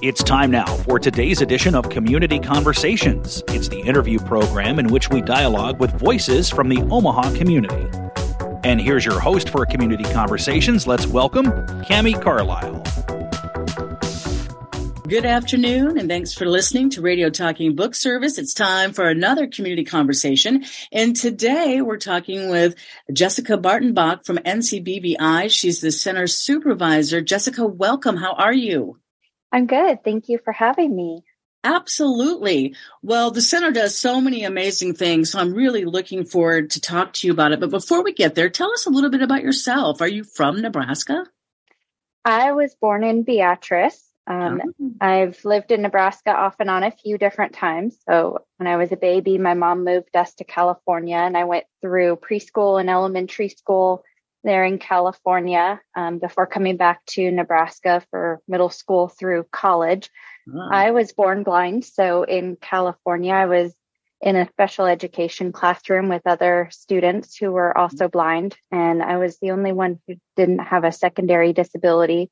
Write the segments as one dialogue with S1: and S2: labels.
S1: It's time now for today's edition of Community Conversations. It's the interview program in which we dialogue with voices from the Omaha community. And here's your host for Community Conversations. Let's welcome Cami Carlisle.
S2: Good afternoon, and thanks for listening to Radio Talking Book Service. It's time for another community conversation. And today we're talking with Jessica Bartenbach from NCBVI. She's the center supervisor. Jessica, welcome. How are you?
S3: I'm good. Thank you for having me.
S2: Absolutely. Well, the center does so many amazing things, so I'm really looking forward to talk to you about it. But before we get there, tell us a little bit about yourself. Are you from Nebraska?
S3: I was born in Beatrice. Um, oh. I've lived in Nebraska off and on a few different times. So when I was a baby, my mom moved us to California and I went through preschool and elementary school there in California um, before coming back to Nebraska for middle school through college. Oh. I was born blind. So in California, I was in a special education classroom with other students who were also blind. And I was the only one who didn't have a secondary disability.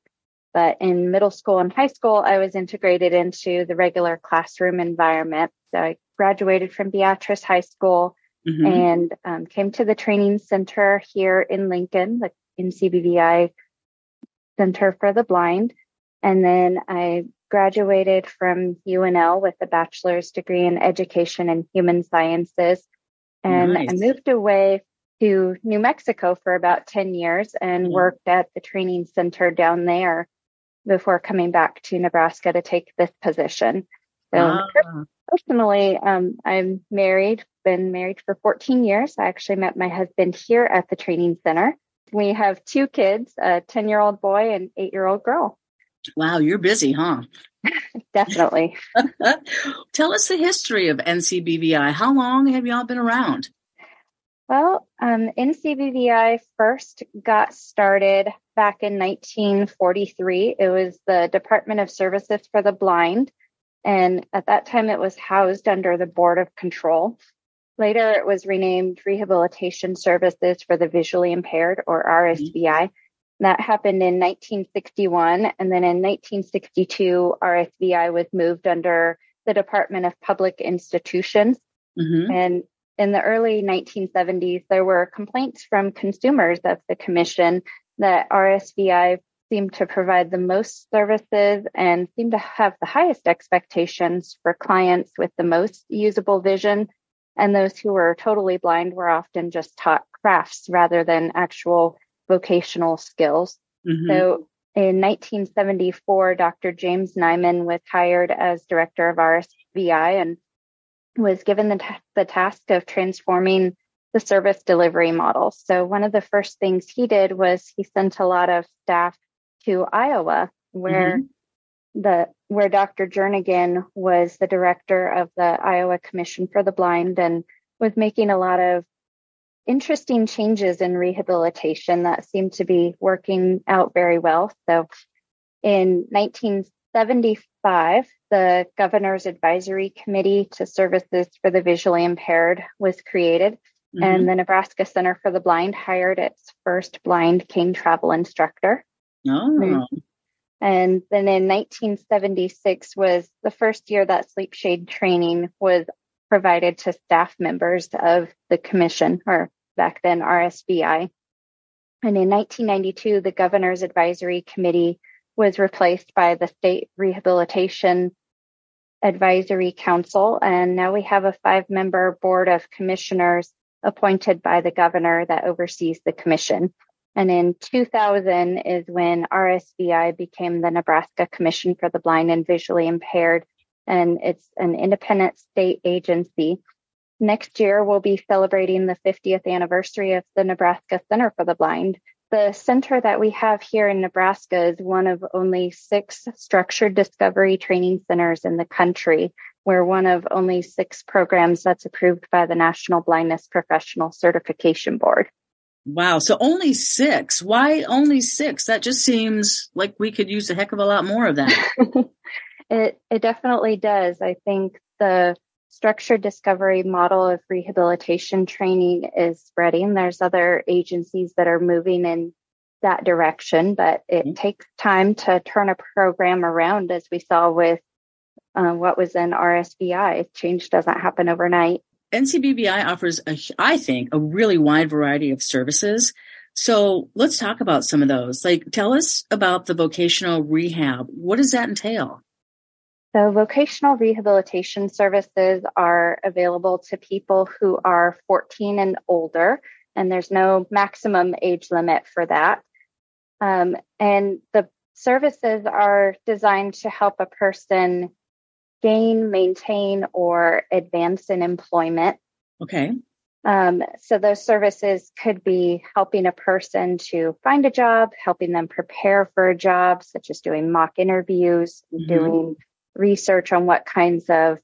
S3: But in middle school and high school, I was integrated into the regular classroom environment. So I graduated from Beatrice High School mm-hmm. and um, came to the training center here in Lincoln, the NCBVI Center for the Blind. And then I graduated from UNL with a bachelor's degree in education and human sciences. And nice. I moved away to New Mexico for about 10 years and mm-hmm. worked at the training center down there before coming back to Nebraska to take this position. So ah. personally, um, I'm married, been married for 14 years. I actually met my husband here at the training center. We have two kids, a 10 year old boy and eight year old girl.
S2: Wow, you're busy, huh?
S3: Definitely.
S2: Tell us the history of NCBVI. How long have y'all been around?
S3: Well, um, NCBVI first got started back in 1943. It was the Department of Services for the Blind. And at that time, it was housed under the Board of Control. Later, it was renamed Rehabilitation Services for the Visually Impaired, or RSVI. Mm-hmm. That happened in 1961. And then in 1962, RSVI was moved under the Department of Public Institutions. Mm-hmm. And in the early 1970s, there were complaints from consumers of the commission that RSVI seemed to provide the most services and seemed to have the highest expectations for clients with the most usable vision. And those who were totally blind were often just taught crafts rather than actual vocational skills. Mm-hmm. So in 1974, Dr. James Nyman was hired as director of RSVI and was given the, t- the task of transforming the service delivery model. So one of the first things he did was he sent a lot of staff to Iowa, where mm-hmm. The where Dr. Jernigan was the director of the Iowa Commission for the Blind and was making a lot of interesting changes in rehabilitation that seemed to be working out very well. So in 1975, the Governor's Advisory Committee to Services for the Visually Impaired was created, mm-hmm. and the Nebraska Center for the Blind hired its first blind cane travel instructor. Oh. And then in 1976 was the first year that sleep shade training was provided to staff members of the commission, or back then RSVI. And in 1992, the Governor's Advisory Committee was replaced by the State Rehabilitation Advisory Council. And now we have a five member board of commissioners appointed by the governor that oversees the commission. And in 2000 is when RSVI became the Nebraska Commission for the Blind and Visually Impaired. And it's an independent state agency. Next year, we'll be celebrating the 50th anniversary of the Nebraska Center for the Blind. The center that we have here in Nebraska is one of only six structured discovery training centers in the country. We're one of only six programs that's approved by the National Blindness Professional Certification Board.
S2: Wow. So only six. Why only six? That just seems like we could use a heck of a lot more of that.
S3: it it definitely does. I think the structured discovery model of rehabilitation training is spreading. There's other agencies that are moving in that direction, but it mm-hmm. takes time to turn a program around, as we saw with uh, what was in RSVI. Change doesn't happen overnight.
S2: NCBVI offers, a, I think, a really wide variety of services. So let's talk about some of those. Like, tell us about the vocational rehab. What does that entail?
S3: So, vocational rehabilitation services are available to people who are 14 and older, and there's no maximum age limit for that. Um, and the services are designed to help a person gain, maintain, or advance in employment.
S2: Okay.
S3: Um, so those services could be helping a person to find a job, helping them prepare for a job, such as doing mock interviews, mm-hmm. doing research on what kinds of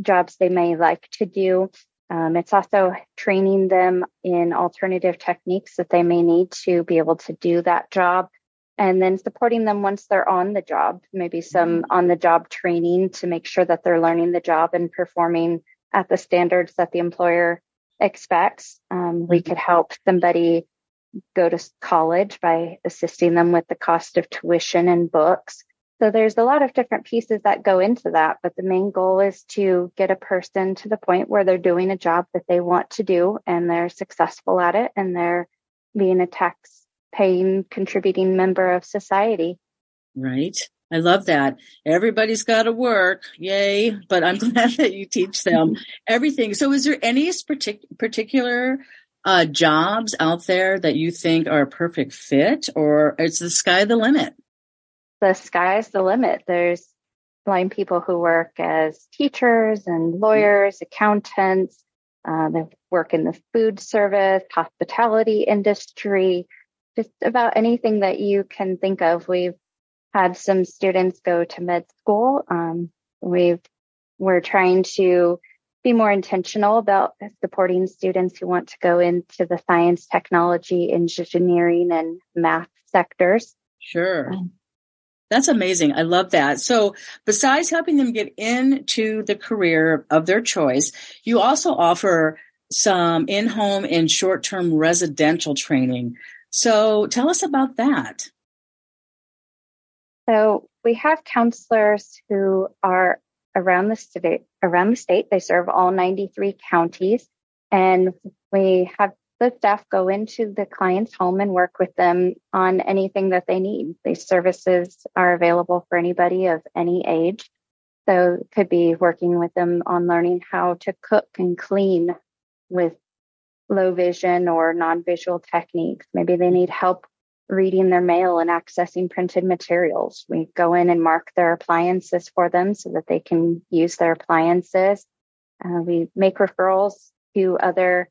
S3: jobs they may like to do. Um, it's also training them in alternative techniques that they may need to be able to do that job and then supporting them once they're on the job, maybe some mm-hmm. on the job training to make sure that they're learning the job and performing at the standards that the employer expects. Um, we mm-hmm. could help somebody go to college by assisting them with the cost of tuition and books. So there's a lot of different pieces that go into that, but the main goal is to get a person to the point where they're doing a job that they want to do and they're successful at it and they're being a tax paying, contributing member of society.
S2: Right. I love that. Everybody's got to work. Yay. But I'm glad that you teach them everything. So is there any partic- particular uh, jobs out there that you think are a perfect fit or is the sky the limit?
S3: The sky's the limit. There's blind people who work as teachers and lawyers, accountants. Uh, they work in the food service, hospitality industry, just about anything that you can think of. We've had some students go to med school. Um, we've we're trying to be more intentional about supporting students who want to go into the science, technology, engineering, and math sectors.
S2: Sure. Um, that's amazing. I love that. So besides helping them get into the career of their choice, you also offer some in-home and short-term residential training. So tell us about that.
S3: So we have counselors who are around the state. Around the state, they serve all 93 counties, and we have the staff go into the client's home and work with them on anything that they need. These services are available for anybody of any age. So could be working with them on learning how to cook and clean with low vision or non-visual techniques. Maybe they need help reading their mail and accessing printed materials. We go in and mark their appliances for them so that they can use their appliances. Uh, we make referrals to other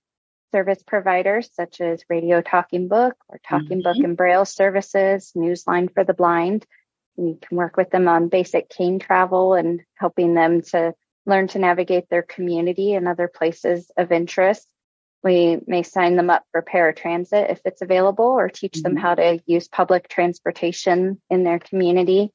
S3: service providers such as Radio Talking Book or Talking mm-hmm. Book and Braille services, Newsline for the Blind. We can work with them on basic cane travel and helping them to learn to navigate their community and other places of interest. We may sign them up for paratransit if it's available or teach mm-hmm. them how to use public transportation in their community.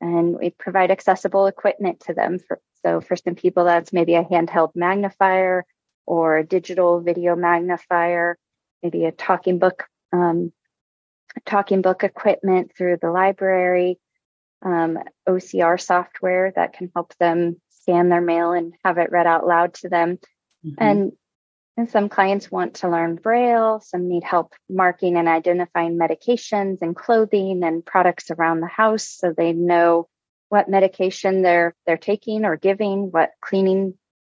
S3: And we provide accessible equipment to them. For, so for some people, that's maybe a handheld magnifier or a digital video magnifier, maybe a talking book, um, talking book equipment through the library, um, OCR software that can help them scan their mail and have it read out loud to them. Mm-hmm. And and some clients want to learn Braille, some need help marking and identifying medications and clothing and products around the house so they know what medication they're they're taking or giving, what cleaning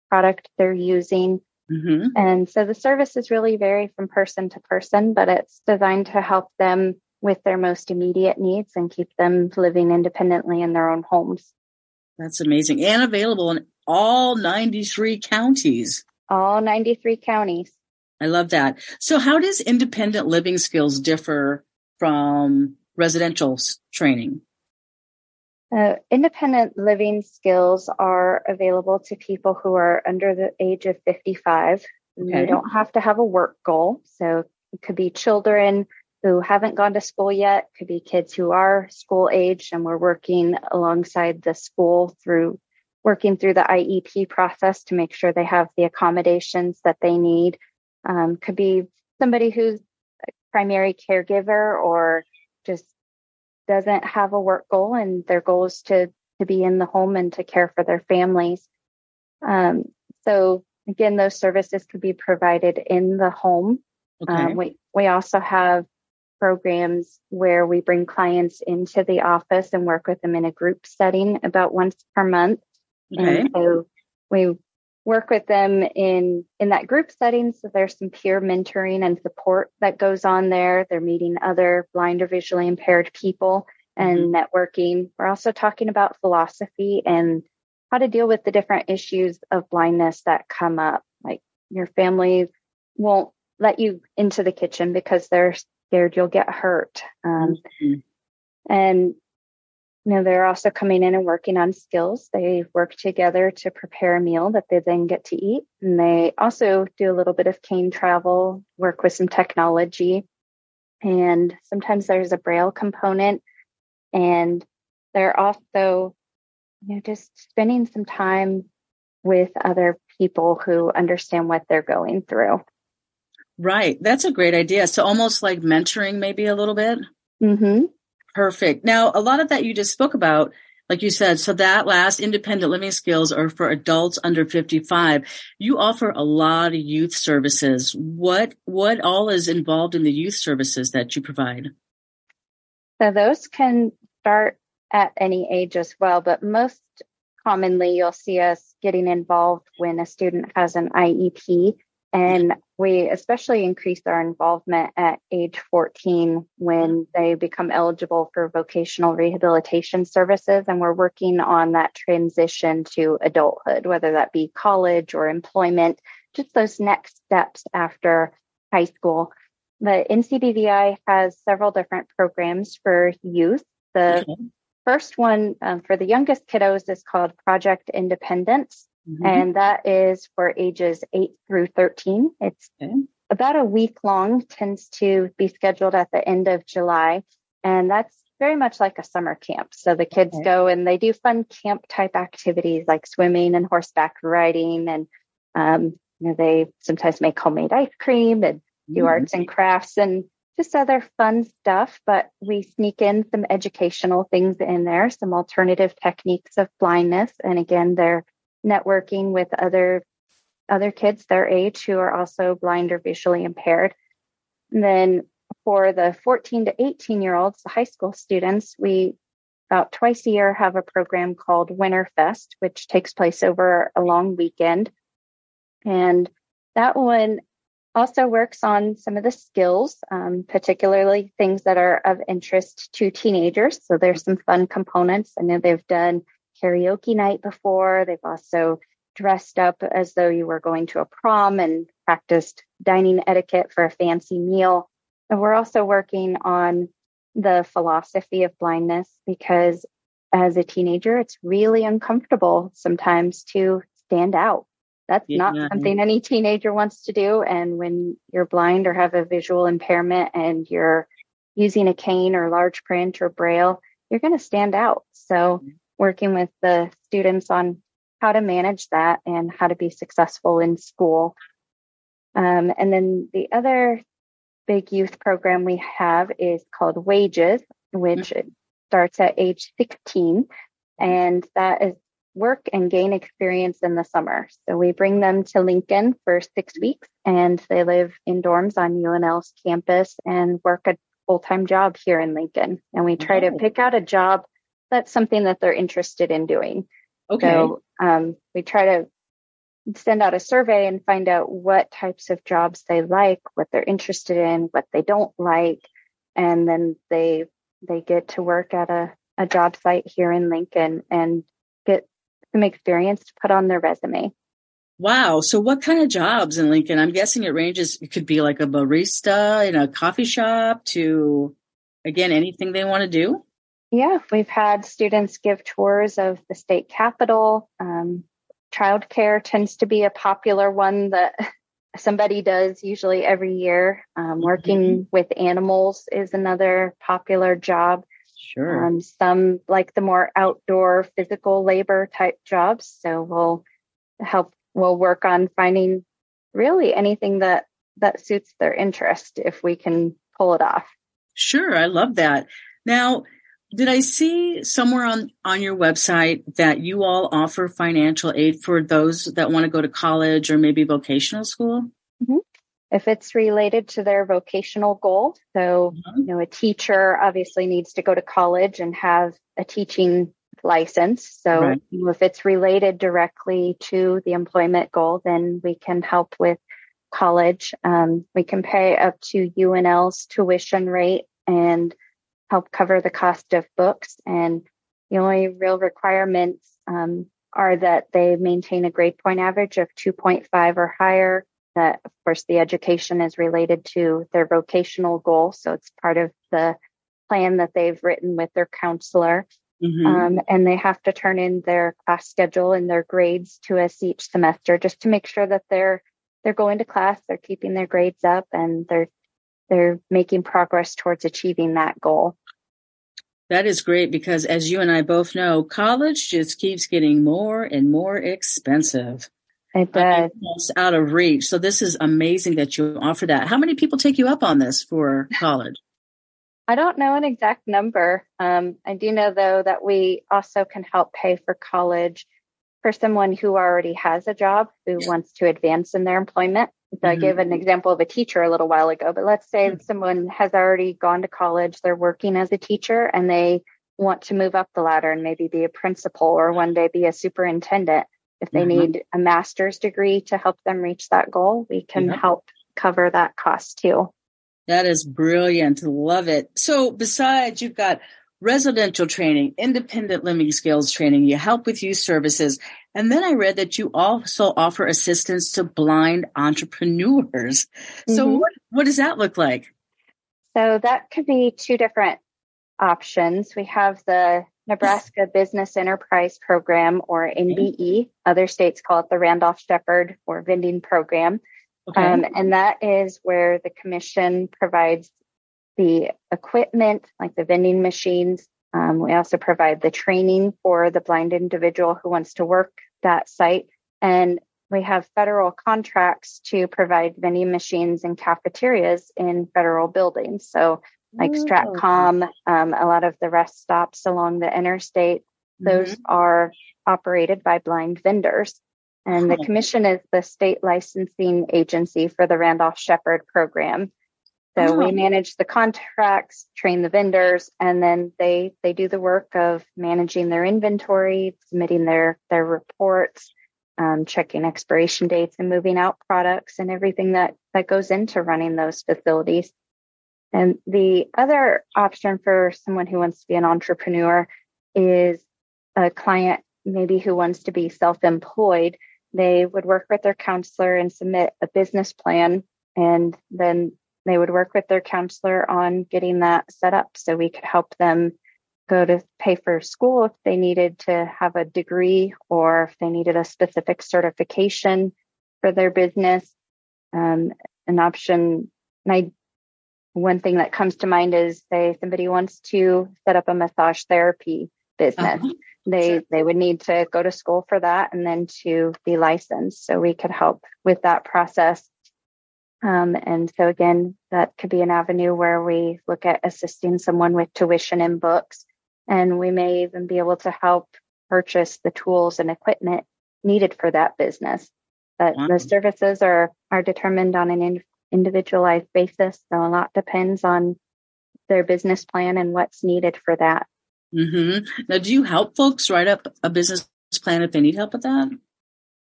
S3: product they're using. Mm-hmm. And so the services really vary from person to person, but it's designed to help them with their most immediate needs and keep them living independently in their own homes.
S2: That's amazing. And available in all 93 counties
S3: all 93 counties.
S2: I love that. So how does independent living skills differ from residential training?
S3: Uh, independent living skills are available to people who are under the age of 55. Okay. You don't have to have a work goal. So it could be children who haven't gone to school yet, could be kids who are school age and we're working alongside the school through working through the IEP process to make sure they have the accommodations that they need. Um, could be somebody who's a primary caregiver or just doesn't have a work goal and their goal is to to be in the home and to care for their families. Um, so again, those services could be provided in the home. Okay. Um, we we also have programs where we bring clients into the office and work with them in a group setting about once per month. Okay. And so we work with them in in that group setting so there's some peer mentoring and support that goes on there they're meeting other blind or visually impaired people and mm-hmm. networking we're also talking about philosophy and how to deal with the different issues of blindness that come up like your family won't let you into the kitchen because they're scared you'll get hurt um, mm-hmm. and you know, they're also coming in and working on skills. They work together to prepare a meal that they then get to eat. And they also do a little bit of cane travel, work with some technology. And sometimes there's a braille component. And they're also, you know, just spending some time with other people who understand what they're going through.
S2: Right. That's a great idea. So almost like mentoring maybe a little bit.
S3: Mm-hmm.
S2: Perfect. Now, a lot of that you just spoke about, like you said, so that last independent living skills are for adults under 55. You offer a lot of youth services. What, what all is involved in the youth services that you provide?
S3: So those can start at any age as well, but most commonly you'll see us getting involved when a student has an IEP and we especially increase our involvement at age 14 when they become eligible for vocational rehabilitation services. And we're working on that transition to adulthood, whether that be college or employment, just those next steps after high school. The NCBVI has several different programs for youth. The okay. first one um, for the youngest kiddos is called Project Independence. Mm-hmm. And that is for ages 8 through 13. It's okay. about a week long, tends to be scheduled at the end of July. And that's very much like a summer camp. So the kids okay. go and they do fun camp type activities like swimming and horseback riding. And, um, you know, they sometimes make homemade ice cream and do mm-hmm. arts and crafts and just other fun stuff. But we sneak in some educational things in there, some alternative techniques of blindness. And again, they're networking with other other kids their age who are also blind or visually impaired. And then for the 14 to 18 year olds, the high school students, we about twice a year have a program called Winterfest, which takes place over a long weekend. And that one also works on some of the skills, um, particularly things that are of interest to teenagers. So there's some fun components. I know they've done karaoke night before. They've also dressed up as though you were going to a prom and practiced dining etiquette for a fancy meal. And we're also working on the philosophy of blindness because as a teenager, it's really uncomfortable sometimes to stand out. That's yeah. not something any teenager wants to do. And when you're blind or have a visual impairment and you're using a cane or large print or braille, you're going to stand out. So mm-hmm. Working with the students on how to manage that and how to be successful in school. Um, and then the other big youth program we have is called Wages, which mm-hmm. starts at age 16. And that is work and gain experience in the summer. So we bring them to Lincoln for six weeks and they live in dorms on UNL's campus and work a full time job here in Lincoln. And we try to pick out a job that's something that they're interested in doing. Okay. So um, we try to send out a survey and find out what types of jobs they like, what they're interested in, what they don't like, and then they they get to work at a, a job site here in Lincoln and get some experience to put on their resume.
S2: Wow. So what kind of jobs in Lincoln? I'm guessing it ranges, it could be like a barista in a coffee shop to, again, anything they want to do.
S3: Yeah, we've had students give tours of the state capitol. Um, childcare tends to be a popular one that somebody does usually every year. Um, working mm-hmm. with animals is another popular job.
S2: Sure. Um,
S3: some like the more outdoor physical labor type jobs. So we'll help, we'll work on finding really anything that that suits their interest if we can pull it off.
S2: Sure, I love that. Now, did I see somewhere on on your website that you all offer financial aid for those that want to go to college or maybe vocational school?
S3: Mm-hmm. If it's related to their vocational goal, so mm-hmm. you know, a teacher obviously needs to go to college and have a teaching license. So right. you know, if it's related directly to the employment goal, then we can help with college. Um, we can pay up to UNL's tuition rate and help cover the cost of books. And the only real requirements um, are that they maintain a grade point average of 2.5 or higher. That, of course, the education is related to their vocational goal. So it's part of the plan that they've written with their counselor. Mm-hmm. Um, and they have to turn in their class schedule and their grades to us each semester just to make sure that they're they're going to class, they're keeping their grades up, and they're they're making progress towards achieving that goal.
S2: That is great because as you and I both know, college just keeps getting more and more expensive.
S3: It does.
S2: Almost out of reach. So this is amazing that you offer that. How many people take you up on this for college?
S3: I don't know an exact number. Um, I do know though that we also can help pay for college for someone who already has a job who wants to advance in their employment. So mm-hmm. I gave an example of a teacher a little while ago, but let's say mm-hmm. someone has already gone to college, they're working as a teacher and they want to move up the ladder and maybe be a principal or one day be a superintendent. If they mm-hmm. need a master's degree to help them reach that goal, we can help cover that cost too.
S2: That is brilliant. Love it. So besides, you've got residential training, independent living skills training, you help with youth services. And then I read that you also offer assistance to blind entrepreneurs. So mm-hmm. what, what does that look like?
S3: So that could be two different options. We have the Nebraska Business Enterprise Program or NBE. Other states call it the Randolph Sheppard or vending program. Okay. Um, and that is where the commission provides the equipment, like the vending machines. Um, we also provide the training for the blind individual who wants to work that site. And we have federal contracts to provide vending machines and cafeterias in federal buildings. So, like Ooh. Stratcom, um, a lot of the rest stops along the interstate, those mm-hmm. are operated by blind vendors. And the commission is the state licensing agency for the Randolph Sheppard program. So oh. we manage the contracts, train the vendors, and then they they do the work of managing their inventory, submitting their their reports, um, checking expiration dates, and moving out products and everything that that goes into running those facilities. And the other option for someone who wants to be an entrepreneur is a client maybe who wants to be self-employed. They would work with their counselor and submit a business plan and then they would work with their counselor on getting that set up so we could help them go to pay for school if they needed to have a degree or if they needed a specific certification for their business. Um, an option, and I, one thing that comes to mind is say somebody wants to set up a massage therapy business. Uh-huh. They sure. they would need to go to school for that and then to be licensed. So we could help with that process um, and so again, that could be an avenue where we look at assisting someone with tuition and books. And we may even be able to help purchase the tools and equipment needed for that business. But wow. the services are, are determined on an in, individualized basis. So a lot depends on their business plan and what's needed for that.
S2: Mm-hmm. Now, do you help folks write up a business plan if they need help with that?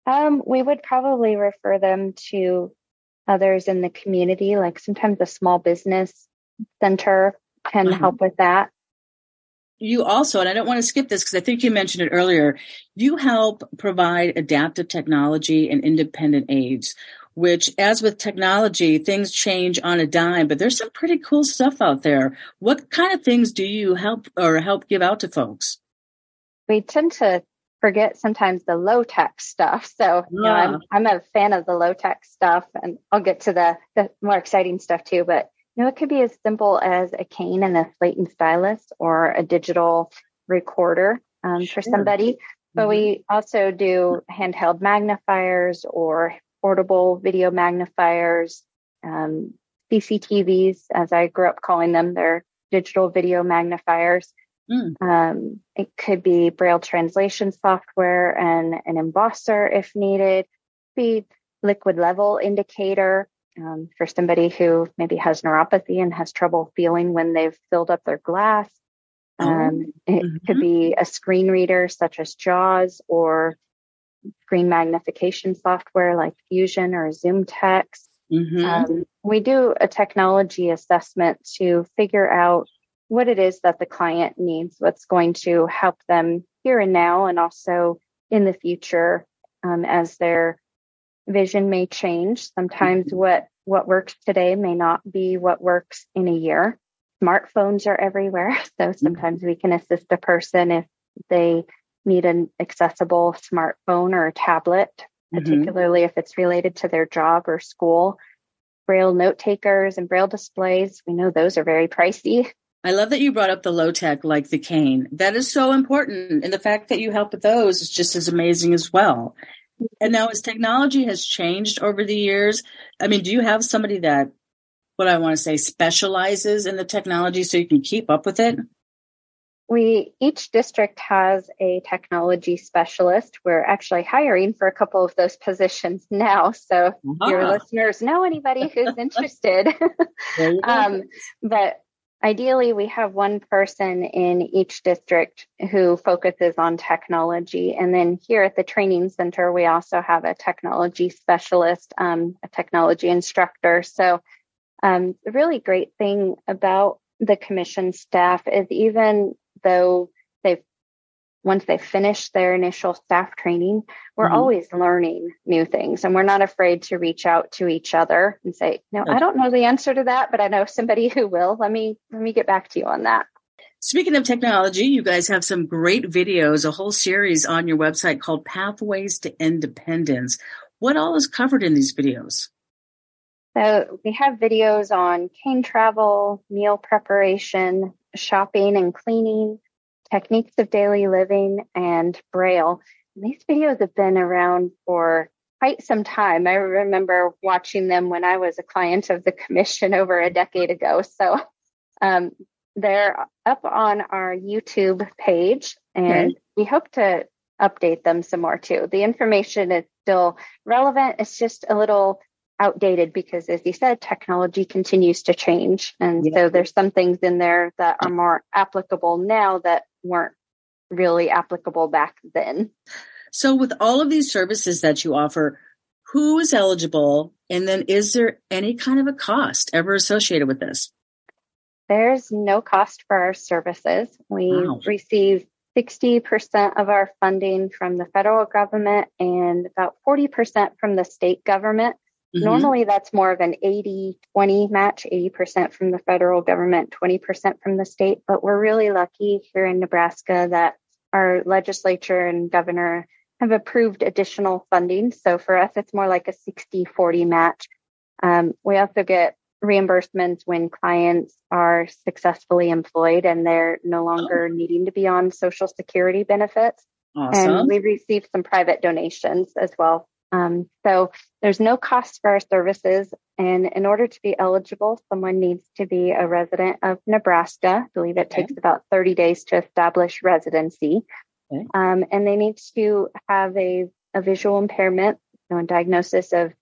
S3: Um, we would probably refer them to others in the community, like sometimes a small business center can uh-huh. help with that.
S2: You also, and I don't want to skip this because I think you mentioned it earlier, you help provide adaptive technology and independent aids, which as with technology, things change on a dime, but there's some pretty cool stuff out there. What kind of things do you help or help give out to folks?
S3: We tend to forget sometimes the low tech stuff. So, you know, I'm, I'm a fan of the low tech stuff and I'll get to the, the more exciting stuff too. But, you know, it could be as simple as a cane and a slate and stylus or a digital recorder um, sure. for somebody. But mm-hmm. we also do handheld magnifiers or portable video magnifiers, um, CCTVs, as I grew up calling them, they're digital video magnifiers. Mm. Um, it could be Braille translation software and an embosser if needed. Be liquid level indicator um, for somebody who maybe has neuropathy and has trouble feeling when they've filled up their glass. Oh, um, oh. It mm-hmm. could be a screen reader such as JAWS or screen magnification software like Fusion or ZoomText. Mm-hmm. Um, we do a technology assessment to figure out what it is that the client needs, what's going to help them here and now, and also in the future um, as their vision may change. Sometimes mm-hmm. what what works today may not be what works in a year. Smartphones are everywhere, so mm-hmm. sometimes we can assist a person if they need an accessible smartphone or a tablet, mm-hmm. particularly if it's related to their job or school. Braille note takers and Braille displays, we know those are very pricey.
S2: I love that you brought up the low tech like the cane. That is so important. And the fact that you help with those is just as amazing as well. And now as technology has changed over the years, I mean, do you have somebody that what I want to say specializes in the technology so you can keep up with it?
S3: we each district has a technology specialist. We're actually hiring for a couple of those positions now. So uh-huh. your listeners know anybody who's interested. um, but ideally, we have one person in each district who focuses on technology. And then here at the training center, we also have a technology specialist, um, a technology instructor. So um, the really great thing about the commission staff is even though once they finish their initial staff training, we're mm-hmm. always learning new things and we're not afraid to reach out to each other and say, no, I don't know the answer to that, but I know somebody who will. Let me, let me get back to you on that.
S2: Speaking of technology, you guys have some great videos, a whole series on your website called Pathways to Independence. What all is covered in these videos?
S3: So we have videos on cane travel, meal preparation, shopping and cleaning, techniques of daily living, and Braille. And these videos have been around for quite some time. I remember watching them when I was a client of the commission over a decade ago. So um, they're up on our YouTube page, and okay. we hope to update them some more too. The information is still relevant. It's just a little outdated because as you said technology continues to change and yeah. so there's some things in there that are more applicable now that weren't really applicable back then.
S2: So with all of these services that you offer who is eligible? And then is there any kind of a cost ever associated with this?
S3: There's no cost for our services. We wow. receive 60% of our funding from the federal government and about 40% from the state government Mm-hmm. Normally, that's more of an 80 20 match 80% from the federal government, 20% from the state. But we're really lucky here in Nebraska that our legislature and governor have approved additional funding. So for us, it's more like a 60 40 match. Um, we also get reimbursements when clients are successfully employed and they're no longer oh. needing to be on Social Security benefits. Awesome. And we receive some private donations as well um, so there's no cost for our services. And in order to be eligible, someone needs to be a resident of Nebraska. I believe it okay. takes about 30 days to establish residency. Okay. Um, and they need to have a, a visual impairment, you know, a diagnosis of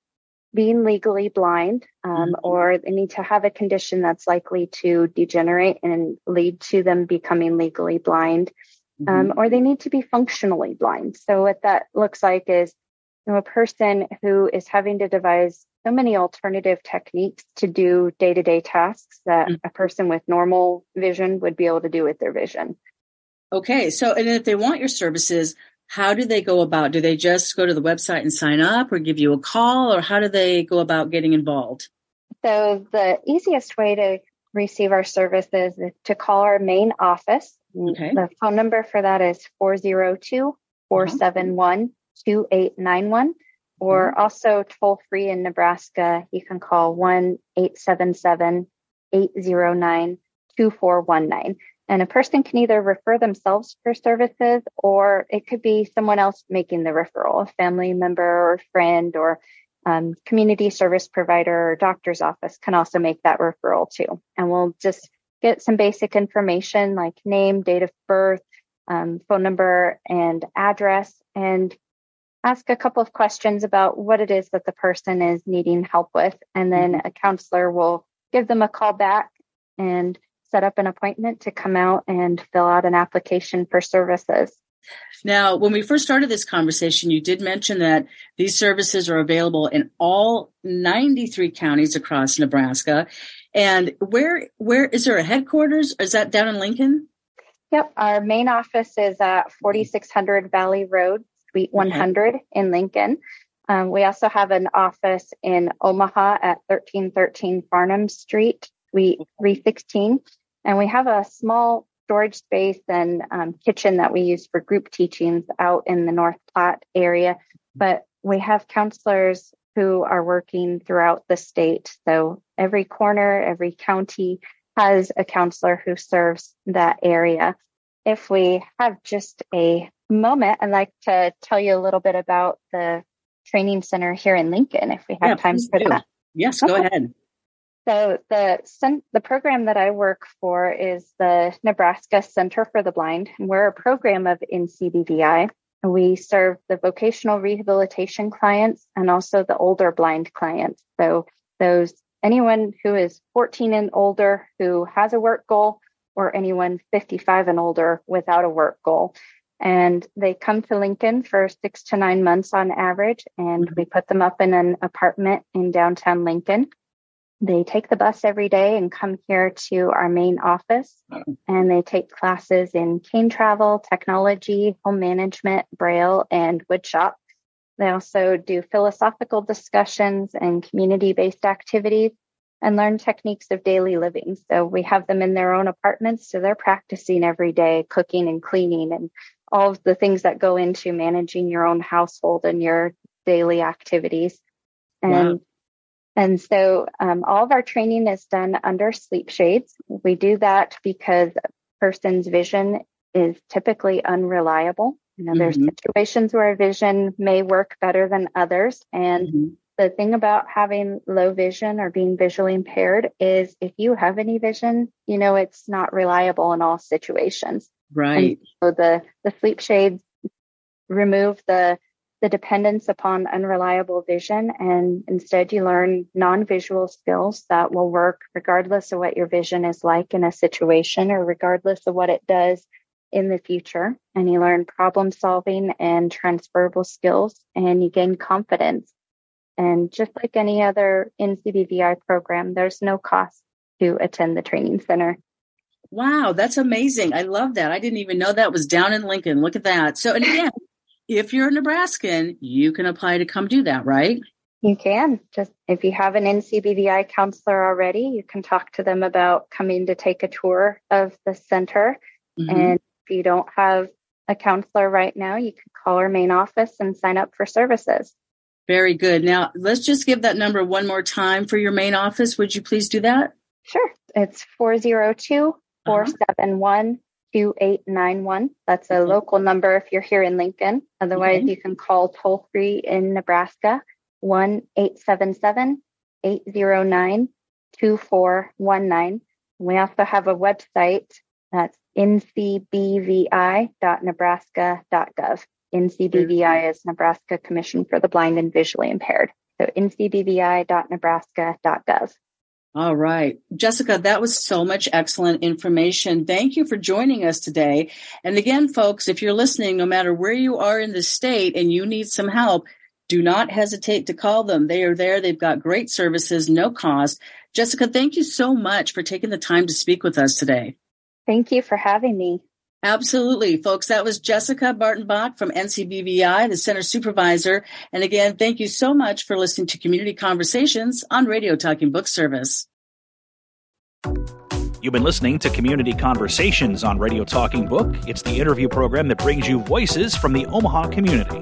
S3: being legally blind, um, mm-hmm. or they need to have a condition that's likely to degenerate and lead to them becoming legally blind, mm-hmm. um, or they need to be functionally blind. So what that looks like is you know, a person who is having to devise so many alternative techniques to do day to day tasks that mm-hmm. a person with normal vision would be able to do with their vision.
S2: Okay. So, and if they want your services, how do they go about? Do they just go to the website and sign up or give you a call or how do they go about getting involved?
S3: So the easiest way to receive our services is to call our main office. Okay. The phone number for that is 402 471 2891 or mm-hmm. also toll free in Nebraska. You can call 1 877 809 2419. And a person can either refer themselves for services or it could be someone else making the referral, a family member or friend or um, community service provider or doctor's office can also make that referral too. And we'll just get some basic information like name, date of birth, um, phone number, and address, and ask a couple of questions about what it is that the person is needing help with. And then mm-hmm. a counselor will give them a call back and set up an appointment to come out and fill out an application for services.
S2: Now, when we first started this conversation, you did mention that these services are available in all 93 counties across Nebraska. And where where is there a headquarters? Is that down in Lincoln?
S3: Yep, our main office is at 4600 Valley Road, Suite 100 okay. in Lincoln. Um, we also have an office in Omaha at 1313 Farnam Street, Suite 316. And we have a small storage space and um, kitchen that we use for group teachings out in the North Platte area. But we have counselors who are working throughout the state. So every corner, every county has a counselor who serves that area. If we have just a moment, I'd like to tell you a little bit about the training center here in Lincoln, if we have yeah, time for do. that.
S2: Yes, go ahead.
S3: So the the program that I work for is the Nebraska Center for the Blind. And we're a program of NCBVI. We serve the vocational rehabilitation clients and also the older blind clients. So those anyone who is 14 and older who has a work goal or anyone 55 and older without a work goal. And they come to Lincoln for six to nine months on average, and mm-hmm. we put them up in an apartment in downtown Lincoln. They take the bus every day and come here to our main office uh-huh. and they take classes in cane travel, technology, home management, braille, and woodshop. They also do philosophical discussions and community based activities and learn techniques of daily living. So we have them in their own apartments. So they're practicing every day, cooking and cleaning and all of the things that go into managing your own household and your daily activities. And wow. And so um, all of our training is done under sleep shades. We do that because a person's vision is typically unreliable. You know, mm-hmm. there's situations where vision may work better than others. And mm-hmm. the thing about having low vision or being visually impaired is if you have any vision, you know, it's not reliable in all situations.
S2: Right.
S3: And so the, the sleep shades remove the the dependence upon unreliable vision and instead you learn non-visual skills that will work regardless of what your vision is like in a situation or regardless of what it does in the future. And you learn problem solving and transferable skills and you gain confidence. And just like any other NCBVI program there's no cost to attend the training center
S2: Wow, that's amazing. I love that. I didn't even know that was down in Lincoln. Look at that. So, and again, if you're a Nebraskan, you can apply to come do that, right?
S3: You can. Just if you have an NCBVI counselor already, you can talk to them about coming to take a tour of the center. Mm-hmm. And if you don't have a counselor right now, you can call our main office and sign up for services.
S2: Very good. Now, let's just give that number one more time for your main office. Would you please do that?
S3: Sure. It's 402 471 uh-huh. 2891. That's a mm-hmm. local number if you're here in Lincoln. Otherwise, mm-hmm. you can call toll free in Nebraska 1 877 809 2419. We also have a website that's ncbvi.nebraska.gov. NCBVI is Nebraska Commission for the Blind and Visually Impaired. So ncbvi.nebraska.gov.
S2: All right. Jessica, that was so much excellent information. Thank you for joining us today. And again, folks, if you're listening, no matter where you are in the state and you need some help, do not hesitate to call them. They are there. They've got great services, no cost. Jessica, thank you so much for taking the time to speak with us today.
S3: Thank you for having me.
S2: Absolutely, folks. That was Jessica Bartenbach from NCBVI, the center supervisor. And again, thank you so much for listening to Community Conversations on Radio Talking Book Service.
S1: You've been listening to Community Conversations on Radio Talking Book. It's the interview program that brings you voices from the Omaha community.